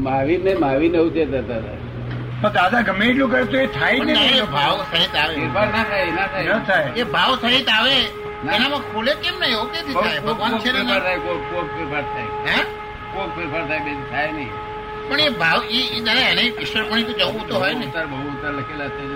મહાવીર ને મહાવીર ને છે થતા હતા દાદા ગમે એટલું કરે તો એ થાય ને ના, ભાવ સહિત આવે. ના થાય ના થાય. એ ભાવ સહિત આવે. એનામાં ખોલે કેમ નહીં? એવું કેથી થાય. ભગવાન છે થાય કોક ફેરફાર થાય. હે? કોક ફેરફાર થાય બે થાય નહીં. પણ એ ભાવ એ દાદા એને ઈશ્વર પણ તો જવું તો હોય ને. ઉતાર બહુ ઉતાર લખેલા છે ન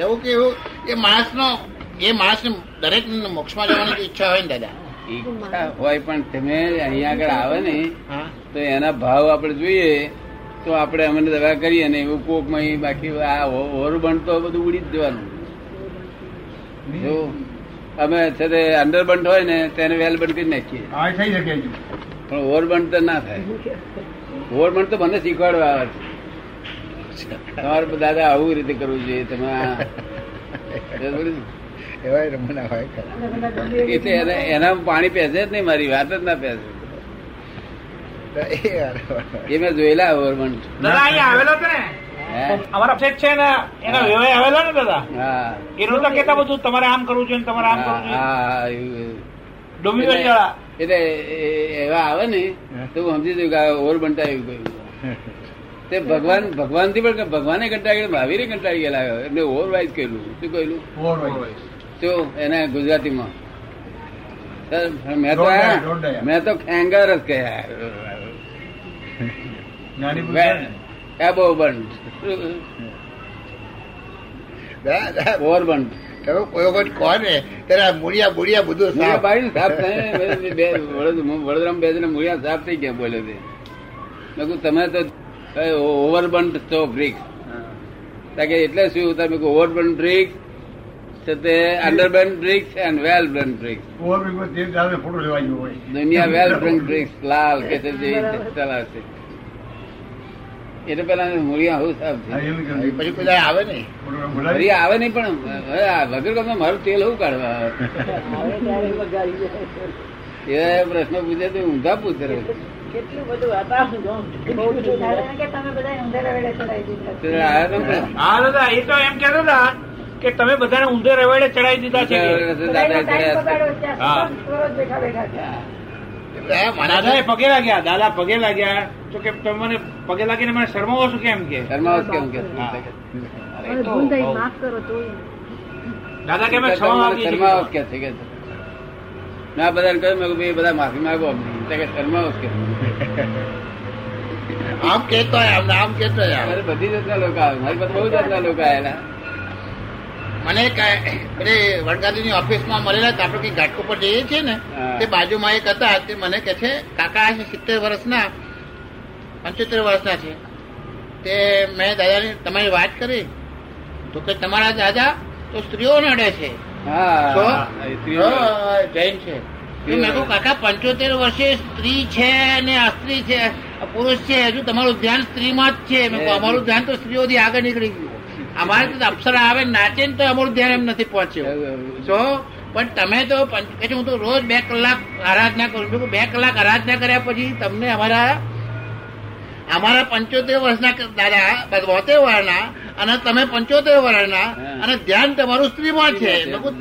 એવું કે એવું એ માણસનો એ માણસને દરેક મોક્ષમાં જવાની ઈચ્છા હોય ને દાદા. ઈચ્છા હોય પણ તમે અહીંયા આગળ આવે ને તો એના ભાવ આપણે જોઈએ તો આપણે અમને દવા કરીએ ને એવું કોકમાં માં બાકી આ ઓવરબંધ તો બધું ઉડી જ જવાનું. જો અમે છે તે અંડરબંધ હોય ને તેને વેલ બંધ કરી નાખીએ. પણ ઓવરબંધ તો ના થાય. ઓવરબંધ તો મને શીખવાડવા આવે છે. તમારે દાદા આવું રીતે કરવું જોઈએ તમે આ- એ રમૂના હોય એટલે એને- એના પાણી પહેશે જ નહીં મારી વાત જ ના પહેશે એ મેં જોયેલા ઓવરબંધ આવેલો છે ને? અમારા શેઠ છે ને એનો વ્યવહાર આવેલો ને દાદા? હા. એ કેતા બધું તમારે આમ કરવું જોઈએ તમારે આમ કરવું જોઈએ. ડોમી એટલે- વાળા એટલે એવા આવે ને તો હું સમજી જઉં કે આ બનતા આવ્યું કહ્યું તે ભગવાન ભગવાનથી પણ ભગવાને કંટાળી ગયા મહાવીરે કંટાળી ગયેલા. એમને ઓવર વાઇઝ કહેલું. શું કહેલું? ઓવરવાઇઝ. જો એને ગુજરાતીમાં. મેં તો. મેં તો ખેંગર જ કહ્યા. નાની બુદ્ધિ ને. એબો બંધ. દાદા, ઓવર બંધ. તમે કોઈ વખત કહો ને ત્યારે આ મૂળિયા બધું સાફ. બાળી સાફ થાય બે વડોદરામાં બે જણા મૂળિયા સાફ થઈ ગયા બોલ્યો તે મેં તમે તો ઓવરબંધ છો બ્રિક્સ કે એટલે શું? તમે ઓવરબંધ બ્રિક્સ તે underburnt bricks and well burnt bricks દુનિયા વેલ બ્રન બ્રિક્સ લાલ કે છે જે ચલાવશે એટલે પેલા મૂળિયા હું કે પછી કોઈ આવે નહીં. ફરી આવે નહીં પણ વગર ગમે મારું તેલ હું કાઢવા આવે? એ પ્રશ્ન પૂછે તો ઊંધા પૂછે. કેટલું બધું હતા. એ તો એમ કેતો હતા કે તમે બધાને ઊંધે રવાડે ચડાવી દીધા છે પગે લાગ્યા દાદા પગે લાગ્યા. તો કે તમે મને પગે લાગીને મને શરમાવો છો કેમ કે? શરમાવો કેમ કે. દાદા કે મેં ક્ષમા માંગી છે. કે? છે કે મેં બધાને કહ્યું મેં ભાઈ બધા માફી માંગો કે શરમાવો કે આમ કેતો આમ કેતો. બધી જાતના લોકો આવે. મારી પાસે બહુ જાતના લોકો આવેલા. મને પેલી વડગાદીની ઓફિસમાં મળેલા આપણે કઈ ઘાટકો પર જઈએ છીએ ને તે બાજુમાં એક હતા તે મને કે છે કાકા છે સિત્તેર વર્ષના પંચોતેર વર્ષના છે. તે મેં દાદાની તમારી વાત કરી. તો કે તમારા દાદા તો સ્ત્રીઓ નડે છે. જૈન છે. મેં કહું કાકા પંચોતેર વર્ષે સ્ત્રી છે ને અસ્ત્રી છે પુરુષ છે હજુ તમારું ધ્યાન સ્ત્રીમાં જ છે. મેં અમારું ધ્યાન તો સ્ત્રીઓથી આગળ નીકળી ગયું. અમારે તો અપ્સરા આવે નાચે ને તો અમારું ધ્યાન એમ નથી પહોંચ્યું. તો પણ તમે તો હું તો રોજ બે કલાક આરાધના કરું છું. બે કલાક આરાધના કર્યા પછી તમને અમારા અમારા પંચોતેર વર્ષના દાદા બોતેર વર્ષના અને તમે પંચોતેર વર્ષના. અને ધ્યાન તમારું સ્ત્રીમાં છે.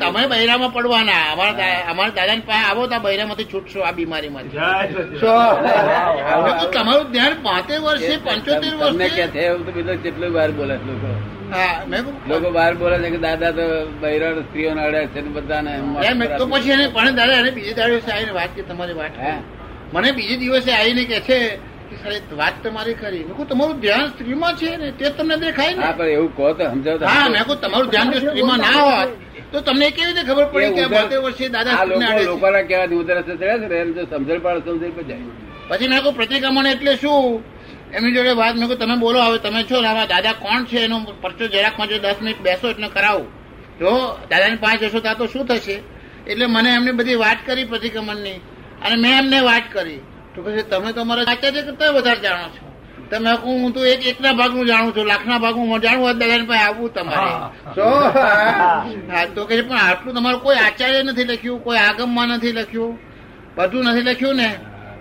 તમે બૈરામાં પડવાના. અમારા અમારા દાદાની પાસે આવો તો બૈરામાંથી છૂટશો આ બીમારીમાંથી. જય સચિદાનંદ. તો મેં કીધું, તમારું ધ્યાન પાંતેર વર્ષે પંચોતેર તમને કે છે એવું તો બીજું કેટલું વાર બોલે લોકો. હા મેં કીધું, લોકો બહાર બોલે છે કે દાદા તો બૈરણ સ્ત્રીઓ નડે છે ને બધાને તો પછી એને પણ દાદા એને બીજે દાડે આવીને વાત કે તમારી વાત હે? મને બીજે દિવસે આવીને કે છે વાત તમારી ખરી. મેં તમારું ધ્યાન સ્ત્રીમાં છે ને તે તમને દેખાય હા ને પણ એવું કહો તો સમજાવ હા મેં તમારું ધ્યાન જો સ્ત્રીમાં ના હોત તો તમને કેવી રીતે ખબર પડી કે બોતેર વર્ષે દાદા? લોકોના કેવા ઉધરસ થયા છે ને એને જો સમજણ પાડે સમજણ જાય. પછી મેં કહું પ્રતિક્રમણ એટલે શું? એમની જોડે વાત મેં કહું તમે બોલો હવે તમે છો ને દાદા કોણ છે? એનો પરચો જરાકમાં જો દસ મિનિટ બેસો એટલે કરાવું. જો દાદાની પાંચ જશો તો શું થશે? એટલે મને એમની બધી વાત કરી પ્રતિક્રમણની. અને મેં એમને વાત કરી. તો પછી તમે તો મારા આચાર્ય કરતા વધારે જાણો છો. તમે કહું હું તો એક એકના ભાગનું જાણું છું લાખના ભાગનું હું જાણું હોય દાદાની પાસે આવું તમારે. તો હા તો કે પણ આટલું તમારું કોઈ આચાર્ય નથી લખ્યું કોઈ આગમમાં નથી લખ્યું બધું નથી લખ્યું ને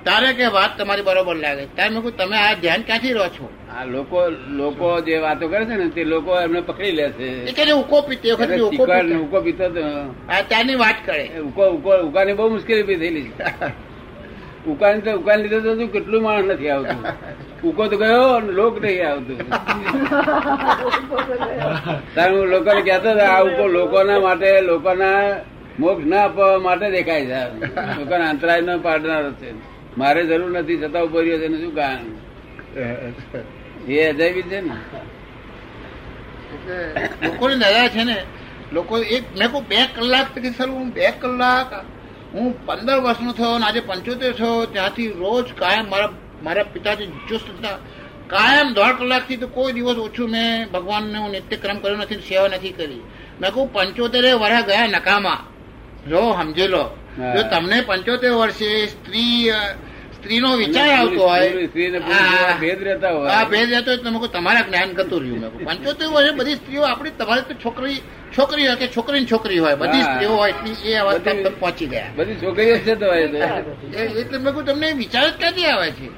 તારે કે વાત તમારી બરોબર લાગે. ત્યારે મેં કહું તમે આ ધ્યાન ક્યાંથી રહો છો? આ લોકો લોકો જે વાતો કરે છે ને તે લોકો એમને પકડી લે છે. ઉકો પીતે વખત ઉકો પીતો. આ ત્યાંની વાત કરે. ઉકો ઉકો ઉકાની બહુ મુશ્કેલી ઊભી થયેલી છે. ઉકાન ઉકાળી લીધો તો કેટલું માણસ નથી આવતું? ઉકો તો ગયો લોક નહીં આવતું. હું લોકોને કહેતો આ ઉકો લોકોના માટે, લોકોના મોક્ષ ના આપવા માટે દેખાય છે. લોકોના અંતરાય નો પાડનારો છે. મારે જરૂર નથી છતાં ઊભો રહ્યો છે શું કારણ? એ અજાયબી છે ને. એટલે નજા છે ને. લોકો એક મેં કહું બે કલાક પછી સર હું બે કલાક હું પંદર વર્ષનો થયો અને આજે પંચોતેર થયો. ત્યાંથી રોજ કાયમ મારા મારા પિતાજી ચુસ્ત હતા. કાયમ દોઢ કલાકથી તો કોઈ દિવસ ઓછું મેં ભગવાનને હું નિત્યક્રમ કર્યો નથી સેવા નથી કરી. મેં કહું પંચોતેરે વર્ષ ગયા નકામા. જો સમજી લો જો તમને પંચોતેર વર્ષે સ્ત્રી સ્ત્રીનો વિચાર આવતો હોય આ- ભેદ રહેતા હોય. આ ભેદ રહેતો હોય તમે તમારા જ્ઞાન કરતું રહ્યું. મેં. પંચોતેર વર્ષે બધી સ્ત્રીઓ આપણી તમારી તો છોકરી છોકરી હોય કે છોકરી છોકરી હોય બધી. સ્ત્રીઓ હોય એટલી એ બધી- પહોંચી ગયા. બધી છોકરીઓ છે તો એટલે મેં તમને વિચાર જ ક્યાંથી આવે છે?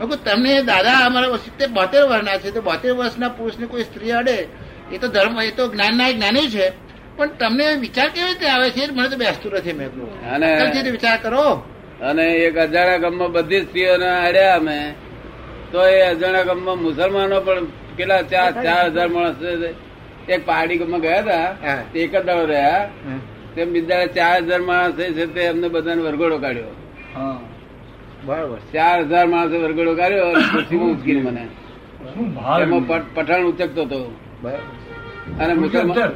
મેં તમને દાદા અમારા સિત્તેર બોતેર વર્ષના છે તો બોતેર વર્ષના પુરુષને કોઈ સ્ત્રી અડે એ તો ધર્મ એ તો જ્ઞાનના જ્ઞાની છે. પણ તમને વિચાર કેવી રીતે આવે છે? મને તો બેસતું નથી મેં કહ્યું અને- વિચાર કરો. અને એક અજાણા ગામમાં બધી સ્ત્રીઓને અડ્યા અમે તો એ અજાણા ગામમાં મુસલમાનો પણ કેટલા ચાર ચાર હજાર માણસ છે. એક પહાડી ગયા હતા તે એક જ દાડો રહ્યા. તેમ બીજા ચાર હજાર માણસ છે તે એમને બધાને વરઘોડો કાઢ્યો. બરાબર. ચાર હજાર માણસે વરઘોડો કાઢ્યો ખુરશીમાં ઉચકીને મને. એમાં પઠાણ ઉચકતો હતો. અને મુસલમાન.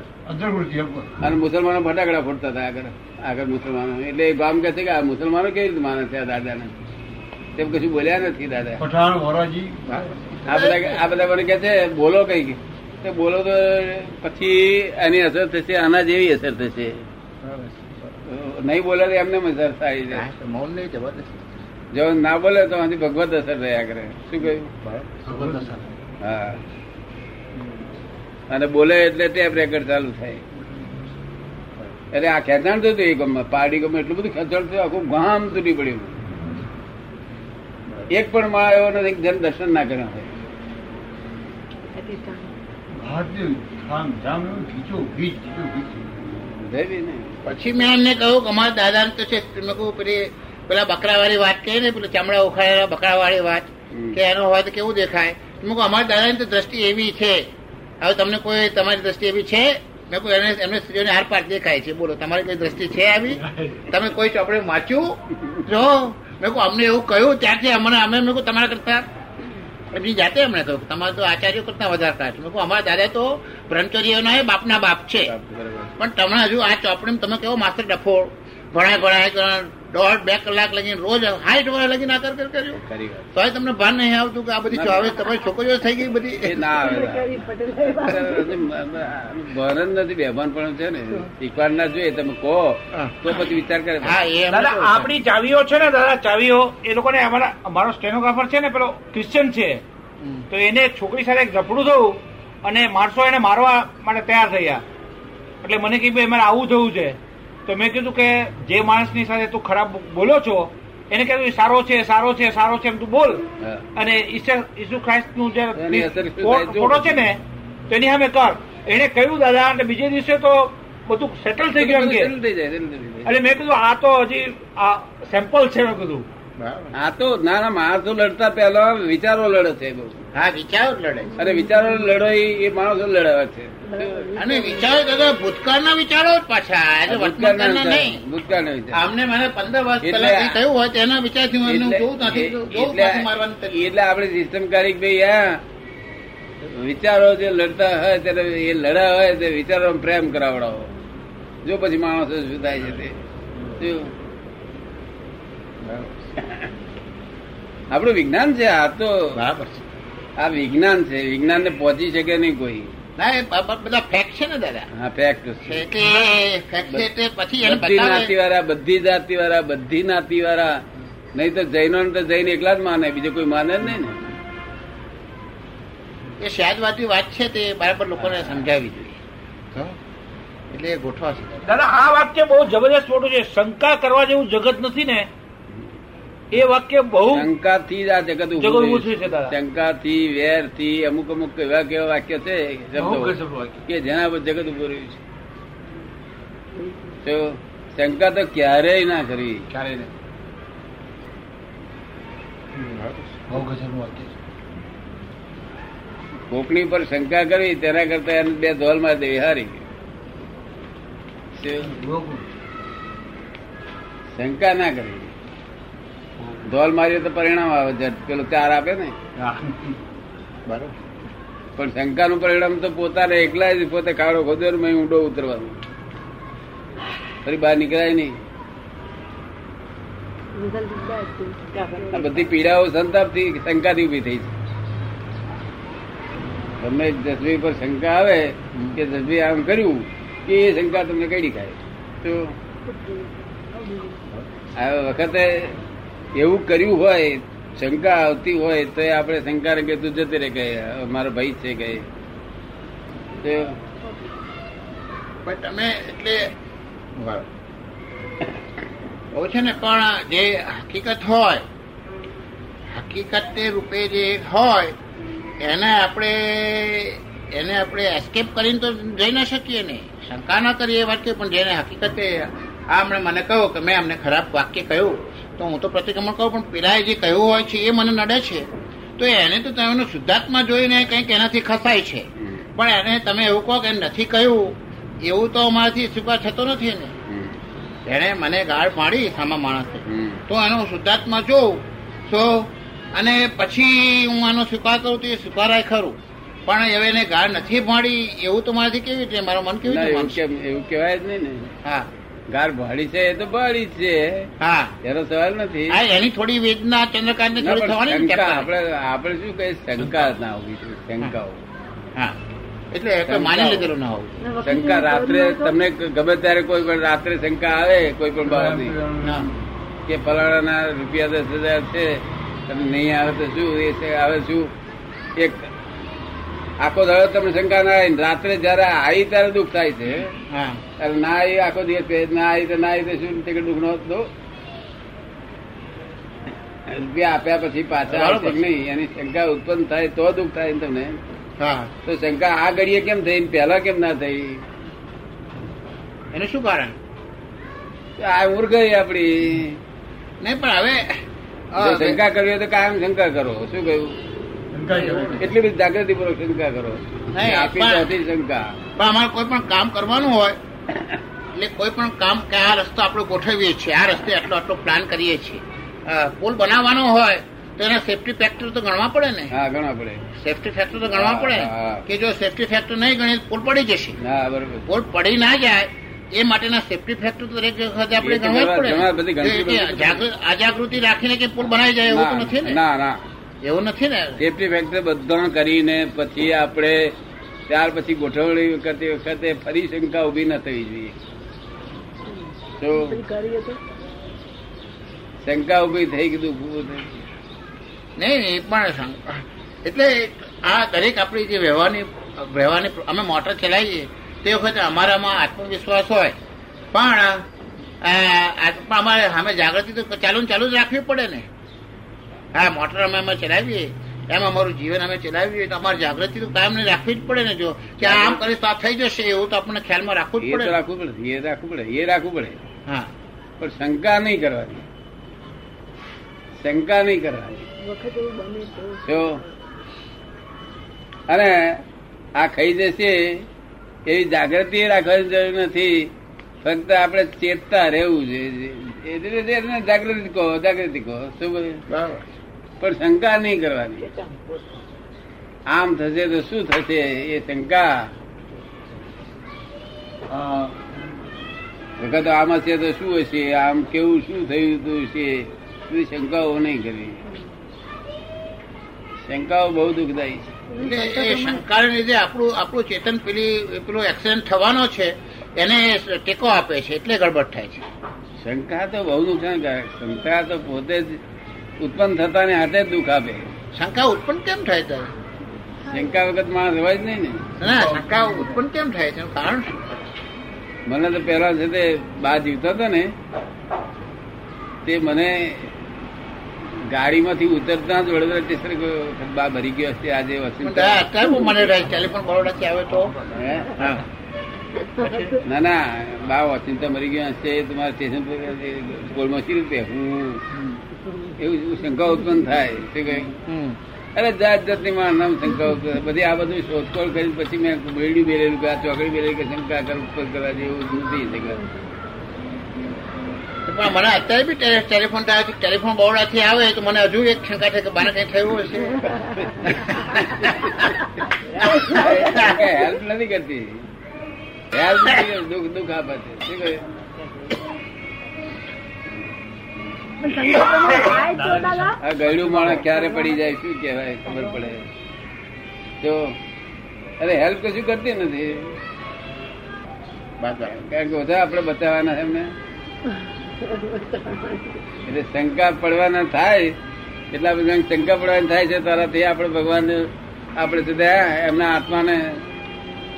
અને મુસલમાનો ફટાકડા ફોડતા હતા આગળ આગળ મુસલમાનો. એટલે એ ગામ કહે છે કે આ મુસલમાનો કેવી રીતે માને છે આ દાદાને? તેમ કશું બોલ્યા નથી દાદા. પઠાણ વરાજી. આ બધા આ બધા મને કે છે બોલો કઈ તે બોલો તો પછી એની અસર થશે આના જેવી અસર થશે. નહીં બોલે તો એમને અસર થાય છે. મૌન નહીં જબરદસ્ત જો ના બોલે તો હજી ભગવત અસર રહ્યા કરે શું કહ્યું? હા. અને બોલે એટલે ટેપ રેકર્ડ ચાલુ થાય. એટલે આ ખેંચાણ થયું હતું એ ગમે પાડી ગમે એટલું બધું ખેંચાણ થયું આખું ગામ તૂટી પડ્યું. એક પણ માળા એવો નથી જેને દર્શન ના કર્યા હોય. પછી મેં એમને કહ્યું કે અમારા દાદા તો છે પેલા કહું પેલી પેલા બકરાવાળી વાત કહે ને પેલા ચામડા ઉખાડેલા બકરાવાળી વાત કે એનો હોય તો કેવું દેખાય? મેં કહું અમારા દાદાની તો દ્રષ્ટિ એવી છે. હવે તમને કોઈ તમારી દ્રષ્ટિ એવી છે? મેં કહું એને એમને સ્ત્રીઓને હાર પાર દેખાય છે. બોલો તમારી કોઈ દ્રષ્ટિ છે આવી? તમે કોઈ ચોપડે વાંચ્યું? જો મેં કહું અમને એવું કહ્યું ત્યારથી અમને અમે મેં કહું તમારા કરતા એમની જાતે એમણે કહ્યું તમારે તો આચાર્ય કરતા વધારે કાઢ મેં કહું અમારા દાદા તો બ્રહ્મચર્યના એ બાપના બાપ છે. પણ તમને હજુ આ ચોપડી તમે કેવો માસ્ટર ડફો ભણાય ભણાય દોઢ બે કલાક લગીને રોજ હાઈટ વાળા લગીને આકર કર કર્યું. તો તમને ભાન નહીં આવતું કે આ બધી ચોવીસ તમારી છોકરીઓ થઈ ગઈ એ બધી ના. આવે. ભરણ નથી બેભાન પણ છે ને. શીખવાડ ના જોઈએ તમે કહો. તો પછી વિચાર કરે. હા એ દાદા આપણી ચાવીઓ છે ને દાદા ચાવીઓ એ લોકોને અમારા અમારો સ્ટેનોગ્રાફર છે ને પેલો ક્રિશ્ચિયન છે. તો એને એક છોકરી સાથે એક ઝપડું થયું અને માણસો એને મારવા માટે તૈયાર થયા. એટલે મને કીધું ભાઈ મારે આવું થયું છે. તો મેં કીધું કે જે માણસની સાથે તું ખરાબ બોલો છો એને કીધું સારો છે સારો છે સારો છે એમ તું બોલ. અને ઈસુ ખ્રાઇસ્તનું જે. ફોટો છે ને તો એની સામે કર. એને કહ્યું દાદા અને બીજે દિવસે તો બધું સેટલ થઈ ગયું એમ કે. એટલે મેં કીધું આ તો હજી આ સેમ્પલ છે મેં કીધું. આ તો ના ના માણસો લડતા પહેલા વિચારો લડે છે હા વિચારો લડે છે. અને વિચારો લડો એ- માણસો લડાવે છે. અને વિચારો દાદા ભૂતકાળના વિચારો જ પાછા ભૂતકાળ ભૂતકાળના નહીં. ભૂતકાળના વિચાર. આમને મને પંદર વર્ષ એટલે પહેલા થયું હોય તેના વિચારથી હું જોઉં નથી એટલે- આપણે સિસ્ટમ કરી ભાઈ આ વિચારો જે લડતા હોય ત્યારે એ લડા હોય તે વિચારો પ્રેમ કરાવડાવો. જો પછી માણસો શું થાય છે તે? આપણું વિજ્ઞાન છે આ તો બરાબર છે. આ વિજ્ઞાન છે વિજ્ઞાન ને પહોંચી શકે નહીં કોઈ. બધા ફેક્ટ છે ને દાદા. હા ફેક્ટ છે. કે ફેક્ટ છે પછી બધી બતાવે. નાતી વાળા બધી જાતિ વાળા બધી નાતી વાળા નહીં તો જૈનો ને તો જૈન એકલા જ માને બીજો કોઈ માને જ નહીં ને. એ સહેજવાદી વાત છે તે બરાબર લોકોને સમજાવી જોઈએ. એટલે ગોઠવા છે. દાદા આ વાક્ય બહુ જબરદસ્ત મોટું છે. શંકા કરવા જેવું જગત નથી ને. એ વાક્ય બહુ શંકાથી જ આ જગત ઉભું છે. છે શંકાથી અમુક અમુક એવા કેવા વાક્ય છે કે જેના પર જગત ઉભું રહ્યું છે તો શંકા તો ક્યારેય ના કરી. કોકની પર શંકા કરવી તેના કરતા એને બે ધોલમાં દેવી હારી? શંકા ના કરવી ધોલ મારીએ તો પરિણામ આવે પેલો ચાર આપે ને? બરોબર. પણ શંકાનું પરિણામ તો પોતાને એકલા જ પોતે કાળો ખોદ્યો મેં ઊંડો ઉતરવાનું. ફરી બહાર નીકળાય નહીં. બધી પીડાઓ સંતાપથી શંકાથી ઊભી થઈ છે. તમને જસવી પર શંકા આવે કે જસવી આમ કર્યું કે એ શંકા તમને કઈ દેખાય તો આ વખતે એવું કર્યું હોય, શંકા આવતી હોય, તો આપણે શંકા કે તું જતી રે કહે મારો ભાઈ છે કહે તમે એટલે બહુ છે ને, પણ જે હકીકત હોય હકીકત રૂપે જે હોય, એને આપણે એને આપણે એસ્કેપ કરીને તો જઈ ના શકીએ ને. શંકા ના કરીએ એ કે પણ જેને હકીકતે આ મને કહ્યું કે મેં અમને ખરાબ વાક્ય કહ્યું તો હું તો પ્રતિક્રમણ કહું પણ પેલાએ જે કહ્યું હોય છે એ મને નડે છે. તો એને તો તમે શુદ્ધાત્મા જોઈને કંઈક એનાથી ખસાય છે. પણ એને તમે એવું કહો કે નથી કહ્યું એવું તો અમારાથી સ્વીકાર થતો નથી એને. એણે મને ગાળ પાડી સામા માણસે. તો એનો શુદ્ધાત્મા જોઉં તો અને પછી હું આનો સ્વીકાર કરું તો એ સ્વીકારાય ખરું. પણ હવે એને ગાળ નથી પાડી એવું તો મારાથી કેવી રીતે મારું મન કેવી રીતે એવું એવું કહેવાય જ નહીં ને. હા. ગાર ભાડી છે એ તો ભાડી છે. હા. એનો સવાલ નથી. એની થોડી વેદના ચંદ્રકાંત થોડી થવાની શંકા આપણે આપણે શું કહીએ? શંકા ના હોવી શંકાઓ હા. એટલે માની લીધેલું ના હોવું શંકા રાત્રે તમને ગમે ત્યારે કોઈ પણ રાત્રે શંકા આવે કોઈ પણ બાબતની કે ફલાણાના રૂપિયા દસ હજાર છે તમે નહીં આવે તો શું? એ છે, આવે શું? એક આખો દાડો તમને શંકા ના આવી રાત્રે જયારે આવી ત્યારે દુઃખ થાય છે. ના આવી આખો દિવસ ના આવી તો ના આવી તો શું ટિકિટ દુઃખ નો રૂપિયા આપ્યા પછી પાછા આવશે નહીં? એની શંકા ઉત્પન્ન થાય તો દુઃખ થાય તમને. તો શંકા આ ઘડીએ કેમ થઈ પેલા પહેલા કેમ ના થઈ? એનું શું કારણ? આ મૂર્ખાઈ આપડી. નહીં પણ હવે શંકા કરવી તો કાયમ શંકા કરો. શું કહ્યું. એટલી બધી જાગૃતિ પૂર્વક શંકા કરો. આપી શંકા. પણ અમારે કોઈ પણ કામ કરવાનું હોય એટલે કોઈ પણ કામ કે આ રસ્તો આપણે ગોઠવીએ છીએ આ રસ્તે આટલો આટલો પ્લાન કરીએ છીએ. પુલ બનાવવાનો હોય તો એના સેફટી ફેક્ટર તો ગણવા પડે ને. હા ગણવા પડે. સેફટી ફેક્ટર તો ગણવા પડે. કે જો સેફટી ફેક્ટર નહીં ગણીએ તો પુલ પડી જશે. હા બરોબર. પુલ પડી ના જાય એ માટેના સેફટી ફેક્ટર તો દરેક વખતે આપણે ગણવા જ પડે. અજાગૃતિ રાખીને કે પુલ બનાવી જાય એવું તો નથી ને? ના ના. એવું નથી ને? સેફટી ફેક્ટર બધા કરીને પછી આપણે ત્યાર પછી ગોઠવણી કરતી વખતે ફરી શંકા ઊભી ન થવી જોઈએ. તો શંકા ઊભી થઈ કીધું ઉભું થઈ. નહીં નહીં એ પણ શંકા. એટલે આ દરેક આપણી જે વ્યવહારની વ્યવહારની અમે મોટર ચલાવીએ તે વખતે અમારામાં આત્મવિશ્વાસ હોય. પણ અમારે સામે જાગૃતિ તો ચાલુ ચાલુ જ રાખવી પડે ને. હા મોટર અમે અમે ચલાવીએ. એમ અમારું જીવન અમે ચલાવીએ તો અમારી જાગૃતિ તો કાયમ ને રાખવી જ પડે ને જો. કે આમ કરે તો આ થઈ જશે એવું તો આપણને ખ્યાલમાં રાખવું જ પડે. રાખવું પડે એ રાખવું પડે એ રાખવું પડે. હા. પણ શંકા નહીં કરવાની. શંકા નહીં કરવાની. જો. અને આ ખાઈ જશે એવી જાગૃતિ રાખવાની જરૂર નથી. ફક્ત આપણે ચેતતા રહેવું છે એ રીતે જાગૃતિ કહો જાગૃતિ કહો. શું કહ્યું? પણ શંકા નહીં કરવાની. આમ થશે તો શું થશે એ શંકા? વખત આમાં હશે તો શું હશે? આમ કેવું શું થયું હતું છે એવી શંકાઓ નહીં કરવી. શંકાઓ બહુ દુઃખદાયી છે. શંકાને લીધે આપણું આપણું ચેતન પેલી પેલો એક્સિડન્ટ થવાનો છે એને ટેકો આપે છે એટલે ગડબડ થાય છે. શંકા તો બહુ નુકસાનકારક શંકા તો પોતે જ ઉત્પન્ન થતા ને હાથે જ દુઃખ આપે. શંકા ઉત્પન્ન કેમ થાય છે શંકા વખત માણસ હોય જ નહીં ને. ના શંકા ઉત્પન્ન કેમ થાય છે? કારણ મને તો પેલા છે તે બા જીવતો હતો ને તે મને ગાડીમાંથી ઉતરતા જ વડોદરા સ્ટેશન બા ભરી ગયો હશે આજે પણ વસંત હું મને રહે ટેલિફોન બરોડાથી આવે તો? હા? ના ના બા વોશિંગ્ટન મરી ગયો હશે તમારા સ્ટેશન પર ગોળમાં રીતે? હું એવું શંકા ઉત્પન્ન થાય શું કહે? હમ. અરે જાત જાતની મારા નામ શંકા ઉત્પન્ન બધી આ બધું શોધખોળ કરી પછી મેં બેડી બેરેલું કે આ ચોકડી બેરેલી કે શંકા કર ઉત્પન્ન કરવા જેવું નથી શંકા. મને અત્યારે બી ટેલિફોન થાય છે. ટેલિફોન બરોડાથી આવે તો મને હજુ એક શંકા છે કે બાને કઈ થયું હશે હેલ્પ નથી કરતી. હેલ્પ દુઃખ દુઃખ આપે છે. શું કહે? આ માણસ ક્યારે પડી જાય, શું કહેવાય, ખબર પડે. જો અરે હેલ્પ કશું કરતી નથી. કારણ કે બધા આપણે બતાવવાના એમને. એટલે શંકા પડવાના થાય, એટલા બધા શંકા પડવાની થાય છે, તારાથી આપણે ભગવાન આપણે સુધી એમના આત્માને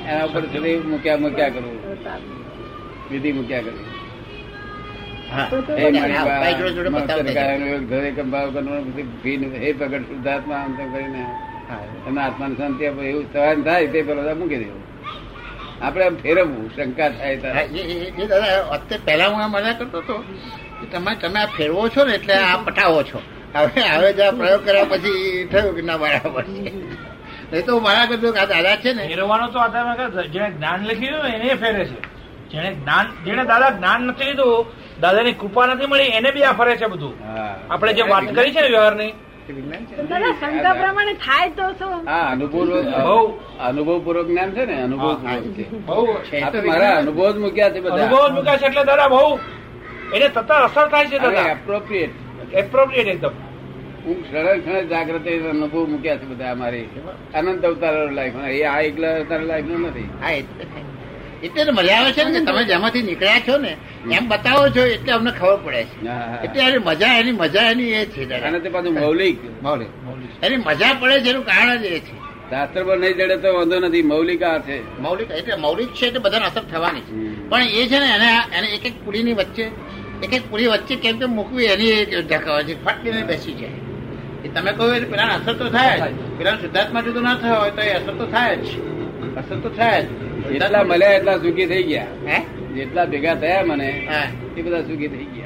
એના ઉપર સુધી મૂક્યા મૂક્યા કરવું. વિધિ મૂક્યા કરવી. કંભાવ કરવાનો, શુદ્ધાત્મા આમ તેમ કરીને હા. એમના શાંતિ આપો એવું સવાલ થાય તે પેલા મૂકી દેવું આપણે આમ ફેરવવું શંકા થાય એ- દાદા અત્યારે પહેલા હું મજા કરતો હતો કે તમે તમે આ ફેરવો છો ને એટલે આ પટાવો છો. હવે હવે જ આ પ્રયોગ કર્યા પછી થયું કે ના બરાબર છે. તો મારા કરતો આ દાદા છે ને. ફેરવાનો તો આધાર જેને જ્ઞાન લખી દીધું એને ફેરે છે. જેને જ્ઞાન જેને દાદા જ્ઞાન નથી લીધું દાદાની કૃપા નથી મળી એને બી આ ફરે છે બધું. આપણે જે વાત કરી છે ને વ્યવહારની. વિજ્ઞાન છે પણ દાદા શંકા પ્રમાણે થાય તો શું? હા અનુભવ પૂર્વક જ્ઞાન છે ને અનુભવ મારા જ મૂક્યા છે અનુભવ બધા મૂક્યા છે એટલે દાદા બહુ. એને તરત અસર થાય છે દાદા. એપ્રોપ્રિએટ એપ્રોપ્રિએટ એકદમ. હું ક્ષણે અનુભવ મૂક્યા છે બધા અમારી. અનંત અવતાર લાઈફ એ આ એકલા અવતાર લાઈફ નો નથી. હા એટલે એટલે મજા આવે છે ને કે તમે જેમાંથી નીકળ્યા છો ને એમ બતાવો છો એટલે અમને ખબર પડે છે. એટલે એની મજા એની મજા એની એ છે અને તે પાછું મૌલિક. મૌલિક. એની મજા પડે છે એનું કારણ જ એ છે. શાસ્ત્રમાં નહીં જડે તો વાંધો નથી મૌલિક આ છે. મૌલિક એટલે મૌલિક છે એટલે બધાને અસર થવાની છે. પણ એ છે ને એને એને એક એક પુડીની વચ્ચે એક એક પુડી વચ્ચે કેમ કેમ મૂકવી એની એક ધકાવ છે ફાટીને બેસી જાય. એ તમે કહો એટલે પેલા અસર તો થાય જ. પેલા શુદ્ધાત્મા જુદું ના થયો હોય તો એ અસર તો થાય જ. અસર તો થાય જ. એટલા મળ્યા એટલા સુખી થઈ ગયા. હે? જેટલા ભેગા થયા મને હા. એ બધા સુખી થઈ ગયા.